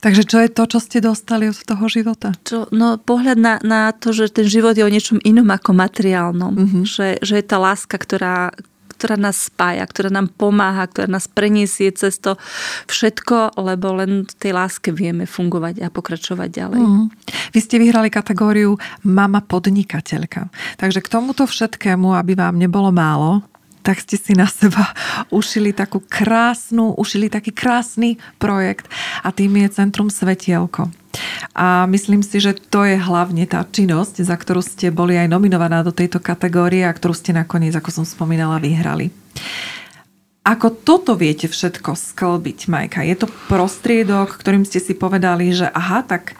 Takže čo je to, čo ste dostali od toho života? Čo, no pohľad na, na to, že ten život je o niečom inom ako materiálnom. Mm-hmm. Že, že je tá láska, ktorá, ktorá nás spája, ktorá nám pomáha, ktorá nás preniesie cez to všetko, lebo len v tej láske vieme fungovať a pokračovať ďalej. Mm. Vy ste vyhrali kategóriu mama podnikateľka. Takže k tomuto všetkému, aby vám nebolo málo, tak ste si na seba ušili takú krásnu, ušili taký krásny projekt a tým je Centrum Svetielko. A myslím si, že to je hlavne tá činnosť, za ktorú ste boli aj nominovaná do tejto kategórie a ktorú ste nakoniec, ako som spomínala, vyhrali. Ako toto viete všetko sklbiť, Majka? Je to prostriedok, ktorým ste si povedali, že aha, tak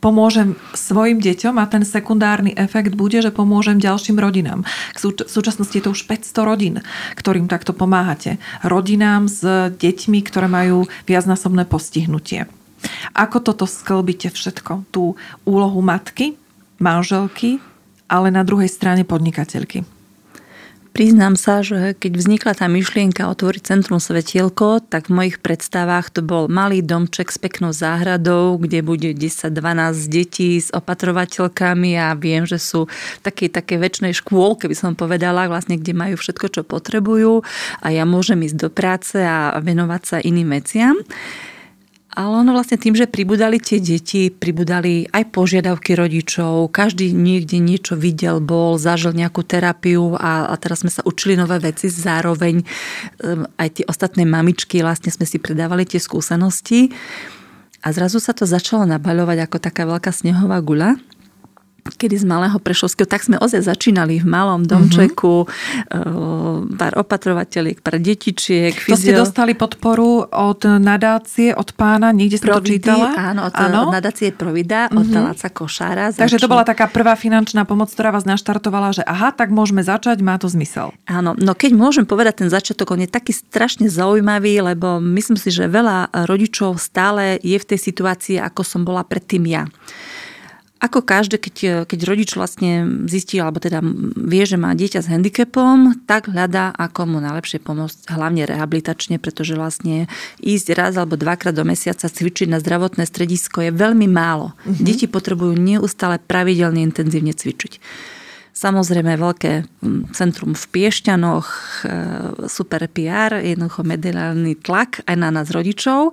pomôžem svojim deťom a ten sekundárny efekt bude, že pomôžem ďalším rodinám. V súčasnosti je to už 500 rodín, ktorým takto pomáhate. Rodinám s deťmi, ktoré majú viacnásobné postihnutie. Ako toto sklbíte všetko? Tú úlohu matky, manželky, ale na druhej strane podnikateľky. Priznám sa, že keď vznikla tá myšlienka otvoriť Centrum Svetielko, tak v mojich predstavách to bol malý domček s peknou záhradou, kde bude 10-12 detí s opatrovateľkami a viem, že sú také, také väčšnej škôlke, by som povedala, vlastne, kde majú všetko, čo potrebujú a ja môžem ísť do práce a venovať sa iným veciam. Ale ono vlastne tým, že pribudali tie deti, pribudali aj požiadavky rodičov, každý niekde niečo videl, bol, zažil nejakú terapiu a, a teraz sme sa učili nové veci, zároveň um, aj tie ostatné mamičky, vlastne sme si predávali tie skúsenosti. A zrazu sa to začalo nabaľovať ako taká veľká snehová guľa kedy z malého Prešovského, tak sme ozaj začínali v malom domčeku, mm-hmm. pár opatrovateľiek, pár detičiek. To fyzio... ste dostali podporu od nadácie, od pána, niekde ste to čítala? Áno, od áno? nadácie Provida, od mm-hmm. Láca Košára. Takže to bola taká prvá finančná pomoc, ktorá vás naštartovala, že aha, tak môžeme začať, má to zmysel. Áno, no keď môžem povedať ten začiatok, on je taký strašne zaujímavý, lebo myslím si, že veľa rodičov stále je v tej situácii, ako som bola predtým ja. Ako každé, keď, keď rodič vlastne zistí, alebo teda vie, že má dieťa s handicapom, tak hľadá, ako mu najlepšie pomôcť, hlavne rehabilitačne, pretože vlastne ísť raz alebo dvakrát do mesiaca cvičiť na zdravotné stredisko je veľmi málo. Uh-huh. Deti potrebujú neustále pravidelne intenzívne cvičiť. Samozrejme veľké centrum v Piešťanoch, e, super PR, jednoducho mediálny tlak aj na nás rodičov.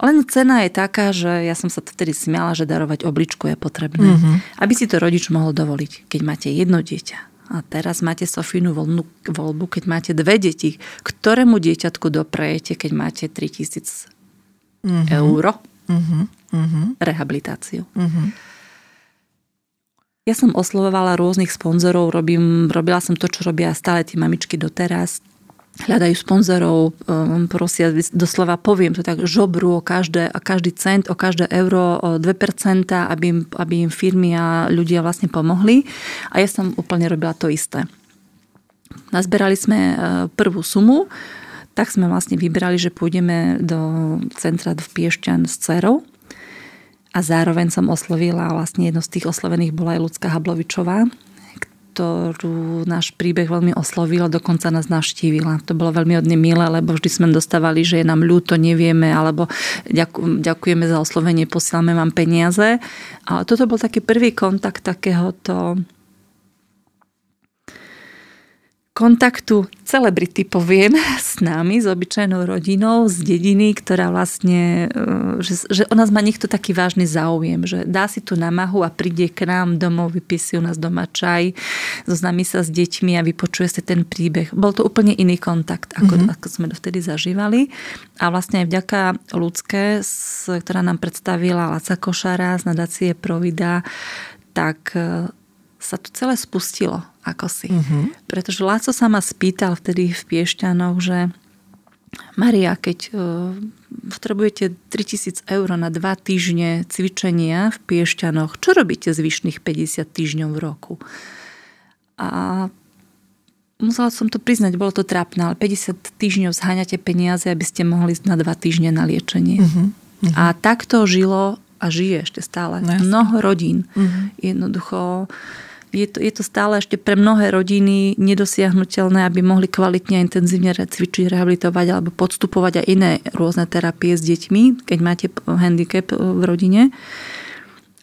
Len cena je taká, že ja som sa vtedy smiala, že darovať obličku je potrebné. Mm-hmm. Aby si to rodič mohol dovoliť, keď máte jedno dieťa. A teraz máte Sofínu voľnú voľbu, keď máte dve deti. Ktorému dieťatku doprejete, keď máte 3000 mm-hmm. eur mm-hmm. rehabilitáciu? Mm-hmm. Ja som oslovovala rôznych sponzorov, robím, robila som to, čo robia stále tie mamičky doteraz hľadajú sponzorov, um, prosia, doslova poviem to tak, žobru o každé, o každý cent, o každé euro, o 2%, aby im, aby im firmy a ľudia vlastne pomohli. A ja som úplne robila to isté. Nazberali sme uh, prvú sumu, tak sme vlastne vybrali, že pôjdeme do centra v Piešťan s dcerou. A zároveň som oslovila, vlastne jedno z tých oslovených bola aj Lucka Hablovičová, ktorú náš príbeh veľmi oslovil a dokonca nás navštívila. To bolo veľmi od milé, lebo vždy sme dostávali, že je nám ľúto, nevieme, alebo ďakujeme za oslovenie, posielame vám peniaze. Ale toto bol taký prvý kontakt takéhoto kontaktu celebrity, poviem, s nami, s obyčajnou rodinou, z dediny, ktorá vlastne, e, že, že o nás má niekto taký vážny záujem, že dá si tú namahu a príde k nám domov, vypí si u nás doma čaj, zoznámi sa s deťmi a vypočuje si ten príbeh. Bol to úplne iný kontakt, ako, mm-hmm. ako sme vtedy zažívali. A vlastne aj vďaka ľudské, ktorá nám predstavila Laca Košara z nadácie Provida, tak e, sa to celé spustilo ako si. Mm-hmm. Pretože Láco sa ma spýtal vtedy v Piešťanoch, že Maria, keď uh, potrebujete 3000 eur na 2 týždne cvičenia v Piešťanoch, čo robíte zvyšných 50 týždňov v roku? A musela som to priznať, bolo to trápne, ale 50 týždňov zháňate peniaze, aby ste mohli ísť na 2 týždne na liečenie. Mm-hmm. A takto žilo a žije ešte stále no, mnoho rodín. Mm-hmm. Jednoducho je to, je to stále ešte pre mnohé rodiny nedosiahnutelné, aby mohli kvalitne a intenzívne cvičiť, rehabilitovať alebo podstupovať aj iné rôzne terapie s deťmi, keď máte handicap v rodine.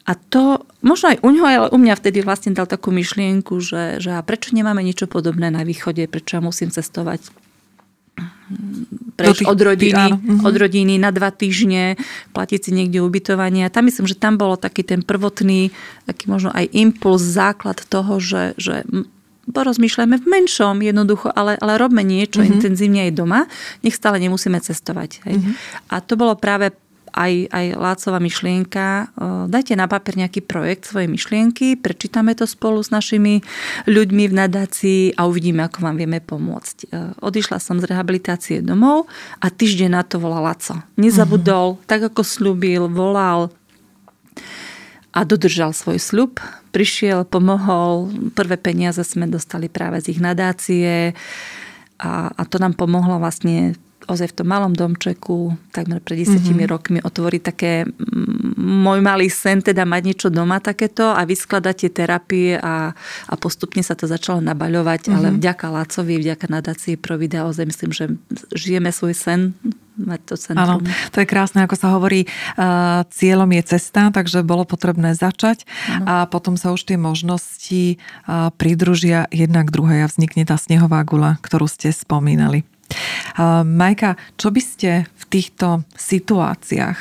A to možno aj u ňoho, ale u mňa vtedy vlastne dal takú myšlienku, že, že a prečo nemáme niečo podobné na východe, prečo musím cestovať preš od rodiny, mhm. od rodiny na dva týždne, platiť si niekde ubytovanie. A tam myslím, že tam bolo taký ten prvotný, taký možno aj impuls, základ toho, že, že porozmýšľajme v menšom jednoducho, ale, ale robme niečo mm-hmm. intenzívne aj doma, nech stále nemusíme cestovať. Hej. Mm-hmm. A to bolo práve aj, aj Lácová myšlienka. Dajte na papier nejaký projekt svojej myšlienky, prečítame to spolu s našimi ľuďmi v nadácii a uvidíme, ako vám vieme pomôcť. Odišla som z rehabilitácie domov a týždeň na to volal Laco. Nezabudol, mm-hmm. tak ako slúbil, volal, a dodržal svoj sľub. Prišiel, pomohol, prvé peniaze sme dostali práve z ich nadácie a, a to nám pomohlo vlastne ozaj v tom malom domčeku, takmer pred 10 mm-hmm. rokmi otvoriť také môj malý sen, teda mať niečo doma takéto a vyskladať tie terapie a, a postupne sa to začalo nabaľovať, mm-hmm. ale vďaka Lácovi, vďaka nadácii Provida, ozaj myslím, že žijeme svoj sen mať to centrum. Áno, to je krásne, ako sa hovorí, cieľom je cesta, takže bolo potrebné začať ano. a potom sa už tie možnosti pridružia jedna k druhej a vznikne tá snehová gula, ktorú ste spomínali. Majka, čo by ste v týchto situáciách,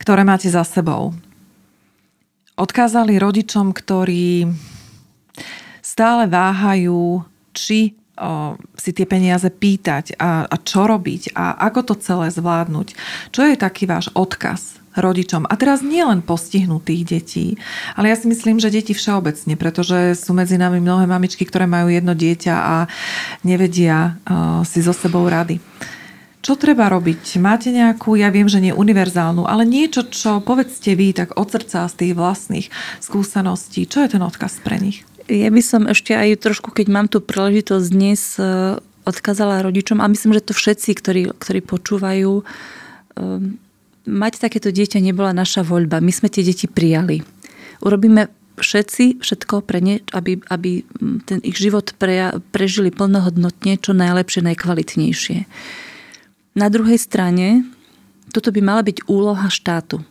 ktoré máte za sebou, odkázali rodičom, ktorí stále váhajú, či si tie peniaze pýtať a, a čo robiť a ako to celé zvládnuť. Čo je taký váš odkaz rodičom. A teraz nie len postihnutých detí, ale ja si myslím, že deti všeobecne, pretože sú medzi nami mnohé mamičky, ktoré majú jedno dieťa a nevedia uh, si so sebou rady. Čo treba robiť? Máte nejakú, ja viem, že nie univerzálnu, ale niečo, čo povedzte vy tak od srdca z tých vlastných skúseností. Čo je ten odkaz pre nich? Ja by som ešte aj trošku, keď mám tú príležitosť dnes uh, odkázala rodičom, a myslím, že to všetci, ktorí, ktorí počúvajú, um, mať takéto dieťa nebola naša voľba. My sme tie deti prijali. Urobíme všetci všetko pre ne, aby, aby ten ich život pre, prežili plnohodnotne, čo najlepšie, najkvalitnejšie. Na druhej strane, toto by mala byť úloha štátu.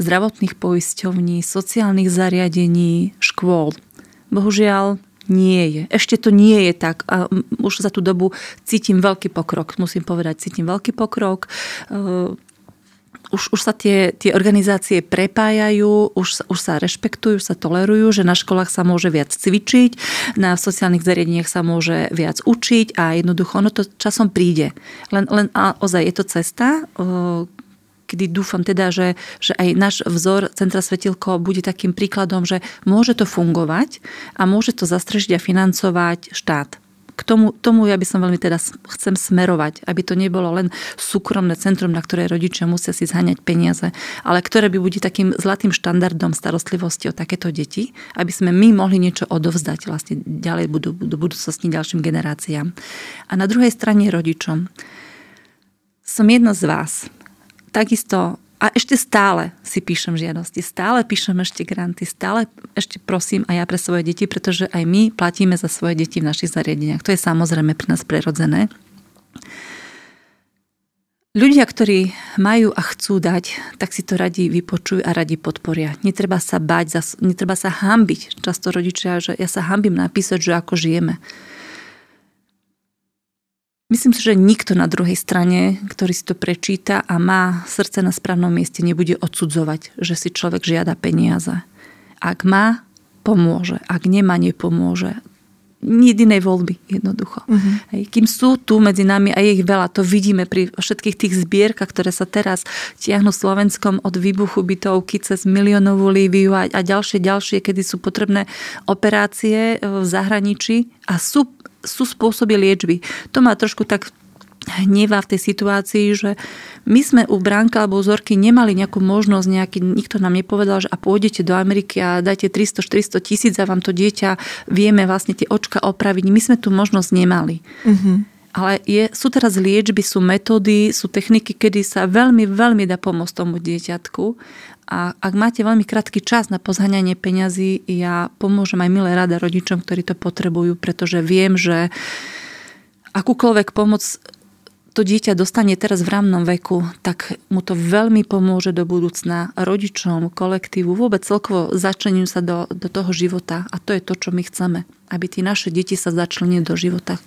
Zdravotných poisťovní, sociálnych zariadení, škôl. Bohužiaľ, nie je. Ešte to nie je tak. A už za tú dobu cítim veľký pokrok. Musím povedať, cítim veľký pokrok už, už sa tie, tie organizácie prepájajú, už, už sa rešpektujú, sa tolerujú, že na školách sa môže viac cvičiť, na sociálnych zariadeniach sa môže viac učiť a jednoducho ono to časom príde. Len, len a ozaj je to cesta, kedy dúfam teda, že, že aj náš vzor Centra Svetilko bude takým príkladom, že môže to fungovať a môže to zastrežiť a financovať štát k tomu, tomu ja by som veľmi teda chcem smerovať, aby to nebolo len súkromné centrum, na ktoré rodičia musia si zhaňať peniaze, ale ktoré by bude takým zlatým štandardom starostlivosti o takéto deti, aby sme my mohli niečo odovzdať vlastne ďalej do, do budúcnosti ďalším generáciám. A na druhej strane rodičom. Som jedna z vás. Takisto a ešte stále si píšem žiadosti, stále píšem ešte granty, stále ešte prosím aj ja pre svoje deti, pretože aj my platíme za svoje deti v našich zariadeniach. To je samozrejme pre nás prerodzené. Ľudia, ktorí majú a chcú dať, tak si to radi vypočujú a radi podporia. Netreba sa báť, netreba sa hambiť. Často rodičia, že ja sa hambím napísať, že ako žijeme. Myslím si, že nikto na druhej strane, ktorý si to prečíta a má srdce na správnom mieste, nebude odsudzovať, že si človek žiada peniaze. Ak má, pomôže. Ak nemá, nepomôže. Jedinej voľby, jednoducho. Uh-huh. Hej, kým sú tu medzi nami a je ich veľa, to vidíme pri všetkých tých zbierkach, ktoré sa teraz tiahnu Slovenskom od výbuchu bytovky cez miliónovú Líviu a, a ďalšie, ďalšie, kedy sú potrebné operácie v zahraničí a sú sú spôsoby liečby. To má trošku tak hnevá v tej situácii, že my sme u Bránka alebo u Zorky nemali nejakú možnosť, nejaký, nikto nám nepovedal, že a pôjdete do Ameriky a dajte 300-400 tisíc a vám to dieťa vieme vlastne tie očka opraviť. My sme tu možnosť nemali. Mm-hmm. Ale je, sú teraz liečby, sú metódy, sú techniky, kedy sa veľmi, veľmi dá pomôcť tomu dieťatku a ak máte veľmi krátky čas na pozhaňanie peňazí, ja pomôžem aj milé rada rodičom, ktorí to potrebujú, pretože viem, že akúkoľvek pomoc to dieťa dostane teraz v rámnom veku, tak mu to veľmi pomôže do budúcna rodičom, kolektívu, vôbec celkovo začlením sa do, do toho života. A to je to, čo my chceme. Aby tí naše deti sa začlenili do života.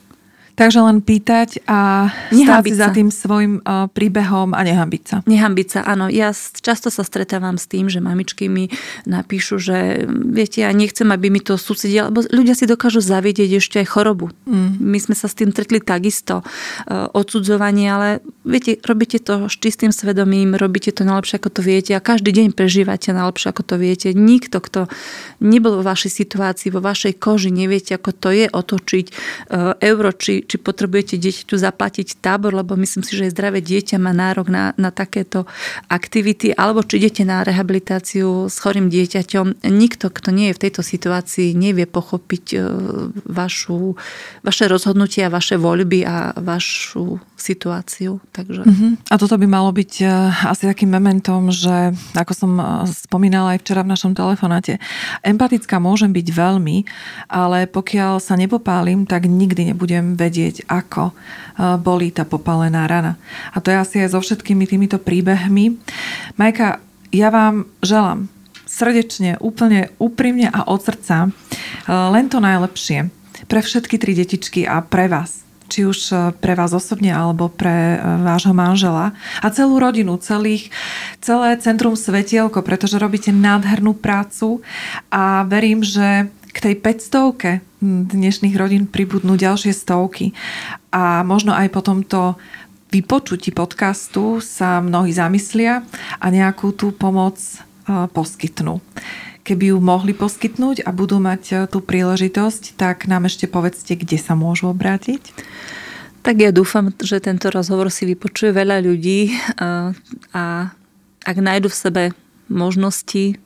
Takže len pýtať a stáť si za tým svojim uh, príbehom a nehambiť sa. Nehambiť sa, áno. Ja často sa stretávam s tým, že mamičky mi napíšu, že viete, ja nechcem, aby mi to susedia, lebo ľudia si dokážu zavidieť ešte aj chorobu. Mm. My sme sa s tým stretli takisto. Uh, odsudzovanie, ale viete, robíte to s čistým svedomím, robíte to najlepšie, ako to viete a každý deň prežívate najlepšie, ako to viete. Nikto, kto nebol vo vašej situácii, vo vašej koži, neviete, ako to je otočiť uh, euro či či, potrebujete dieťaťu zaplatiť tábor, lebo myslím si, že zdravé dieťa má nárok na, na takéto aktivity, alebo či idete na rehabilitáciu s chorým dieťaťom. Nikto, kto nie je v tejto situácii, nevie pochopiť e, vašu, vaše rozhodnutia, vaše voľby a vašu situáciu. Takže... Uh-huh. A toto by malo byť e, asi takým mementom, že ako som e, spomínala aj včera v našom telefonáte, empatická môžem byť veľmi, ale pokiaľ sa nepopálim, tak nikdy nebudem vedieť, ako e, bolí tá popálená rana. A to je asi aj so všetkými týmito príbehmi. Majka, ja vám želám srdečne, úplne úprimne a od srdca len to najlepšie pre všetky tri detičky a pre vás či už e, pre vás osobne alebo pre e, vášho manžela a celú rodinu, celých, celé Centrum Svetielko, pretože robíte nádhernú prácu a verím, že k tej 500 dnešných rodín pribudnú ďalšie stovky a možno aj po tomto vypočutí podcastu sa mnohí zamyslia a nejakú tú pomoc e, poskytnú keby ju mohli poskytnúť a budú mať e, tú príležitosť, tak nám ešte povedzte, kde sa môžu obrátiť. Tak ja dúfam, že tento rozhovor si vypočuje veľa ľudí e, a ak nájdu v sebe možnosti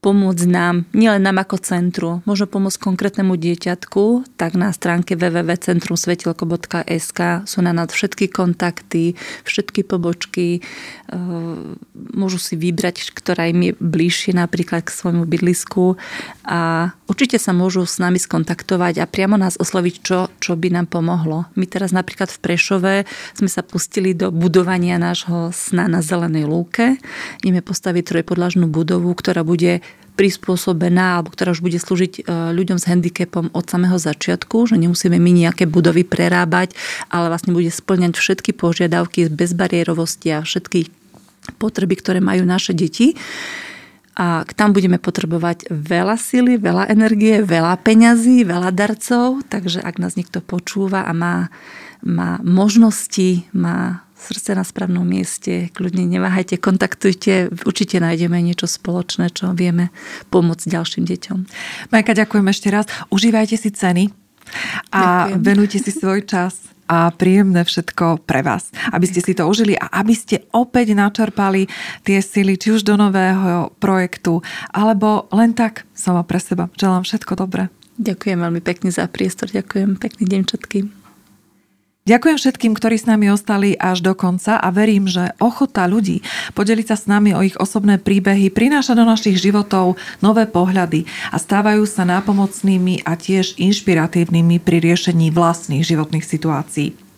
pomôcť nám, nielen nám ako centru, možno pomôcť konkrétnemu dieťatku, tak na stránke www.centrumsvetilko.sk sú na nás všetky kontakty, všetky pobočky, e, môžu si vybrať, ktorá im je bližšie napríklad k svojmu bydlisku a určite sa môžu s nami skontaktovať a priamo nás osloviť, čo, čo by nám pomohlo. My teraz napríklad v Prešove sme sa pustili do budovania nášho sna na Zelenej lúke. Ideme postaviť trojpodlažnú budovu, ktorá bude prispôsobená alebo ktorá už bude slúžiť e, ľuďom s handicapom od samého začiatku, že nemusíme my nejaké budovy prerábať, ale vlastne bude splňať všetky požiadavky z bezbariérovosti a všetky potreby, ktoré majú naše deti. A tam budeme potrebovať veľa sily, veľa energie, veľa peňazí, veľa darcov, takže ak nás niekto počúva a má, má možnosti, má srdce na správnom mieste, kľudne neváhajte, kontaktujte, určite nájdeme niečo spoločné, čo vieme pomôcť ďalším deťom. Majka, ďakujem ešte raz. Užívajte si ceny a ďakujem. venujte si svoj čas a príjemné všetko pre vás. Aby ste si to užili a aby ste opäť načerpali tie sily, či už do nového projektu, alebo len tak sama pre seba. Želám všetko dobré. Ďakujem veľmi pekne za priestor. Ďakujem. Pekný deň všetkým. Ďakujem všetkým, ktorí s nami ostali až do konca a verím, že ochota ľudí podeliť sa s nami o ich osobné príbehy prináša do našich životov nové pohľady a stávajú sa nápomocnými a tiež inšpiratívnymi pri riešení vlastných životných situácií.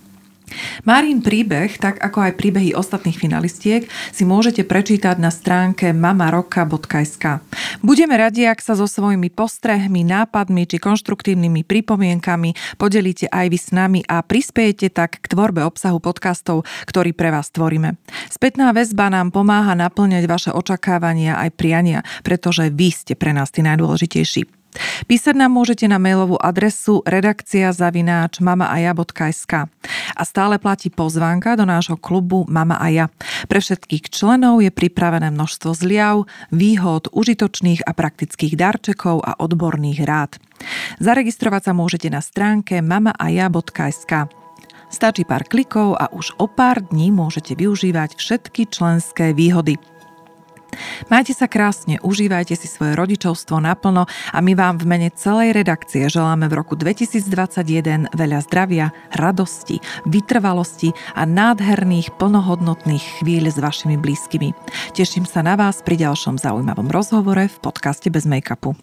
Márin príbeh, tak ako aj príbehy ostatných finalistiek, si môžete prečítať na stránke mamaroka.sk. Budeme radi, ak sa so svojimi postrehmi, nápadmi či konštruktívnymi pripomienkami podelíte aj vy s nami a prispiejete tak k tvorbe obsahu podcastov, ktorý pre vás tvoríme. Spätná väzba nám pomáha naplňať vaše očakávania aj priania, pretože vy ste pre nás tí najdôležitejší. Písať nám môžete na mailovú adresu redakcia zavináč mamaaja.sk a stále platí pozvánka do nášho klubu Mama a ja. Pre všetkých členov je pripravené množstvo zliav, výhod, užitočných a praktických darčekov a odborných rád. Zaregistrovať sa môžete na stránke mamaaja.sk. Stačí pár klikov a už o pár dní môžete využívať všetky členské výhody. Majte sa krásne, užívajte si svoje rodičovstvo naplno a my vám v mene celej redakcie želáme v roku 2021 veľa zdravia, radosti, vytrvalosti a nádherných plnohodnotných chvíľ s vašimi blízkymi. Teším sa na vás pri ďalšom zaujímavom rozhovore v podcaste Bez make-upu.